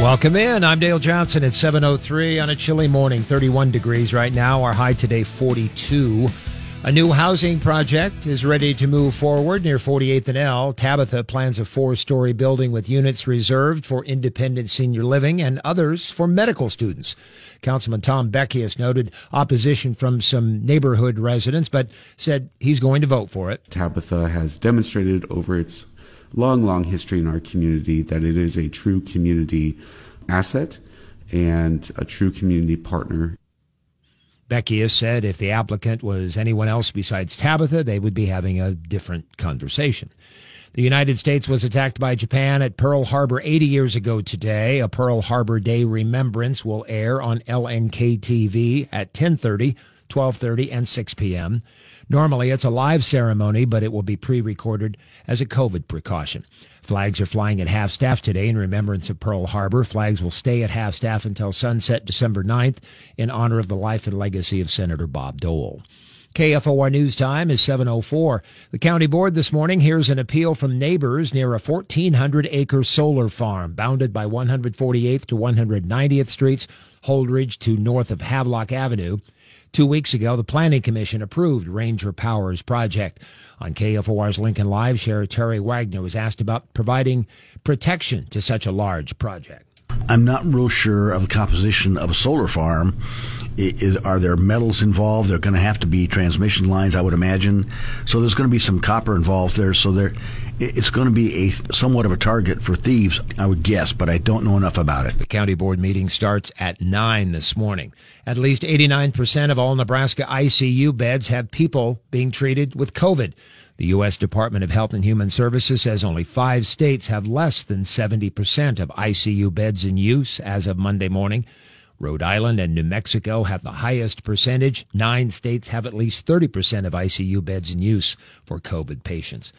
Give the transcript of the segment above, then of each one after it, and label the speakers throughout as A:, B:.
A: Welcome in. I'm Dale Johnson at 7:03 on a chilly morning. 31 degrees right now. Our high today 42. A new housing project is ready to move forward near 48th and L. Tabitha plans a four-story building with units reserved for independent senior living and others for medical students. Councilman Tom Beckius noted opposition from some neighborhood residents, but said he's going to vote for it.
B: Tabitha has demonstrated over its long, long history in our community that it is a true community asset and a true community partner.
A: Beckius said if the applicant was anyone else besides Tabitha, they would be having a different conversation. The United States was attacked by Japan at Pearl Harbor 80 years ago today. A Pearl Harbor Day remembrance will air on LNK TV at 10:30, 12:30 and 6 p.m. Normally, it's a live ceremony, but it will be pre recorded as a COVID precaution. Flags are flying at half staff today in remembrance of Pearl Harbor. Flags will stay at half staff until sunset December 9th in honor of the life and legacy of Senator Bob Dole. KFOR News Time is 704. The county board this morning hears an appeal from neighbors near a 1,400 acre solar farm bounded by 148th to 190th Streets, Holdrege to north of Havelock Avenue. Two weeks ago, the Planning Commission approved Ranger Power's project. On KFOR's Lincoln Live, Sheriff Terry Wagner was asked about providing protection to such a large project.
C: I'm not real sure of the composition of a solar farm. Are there metals involved? There are going to have to be transmission lines, I would imagine. So there's going to be some copper involved there. So there, it's going to be a somewhat of a target for thieves, I would guess, but I don't know enough about it.
A: The county board meeting starts at 9 this morning. At least 89% of all Nebraska ICU beds have people being treated with COVID. The U.S. Department of Health and Human Services says only five states have less than 70% of ICU beds in use as of Monday morning. Rhode Island and New Mexico have the highest percentage. Nine states have at least 30% of ICU beds in use for COVID patients.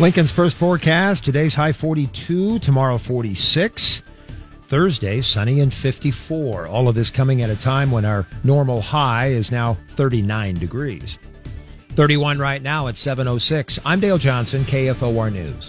A: Lincoln's first forecast today's high 42, tomorrow 46. Thursday, sunny and 54. All of this coming at a time when our normal high is now 39 degrees. 31 right now at 706. I'm Dale Johnson, KFOR News.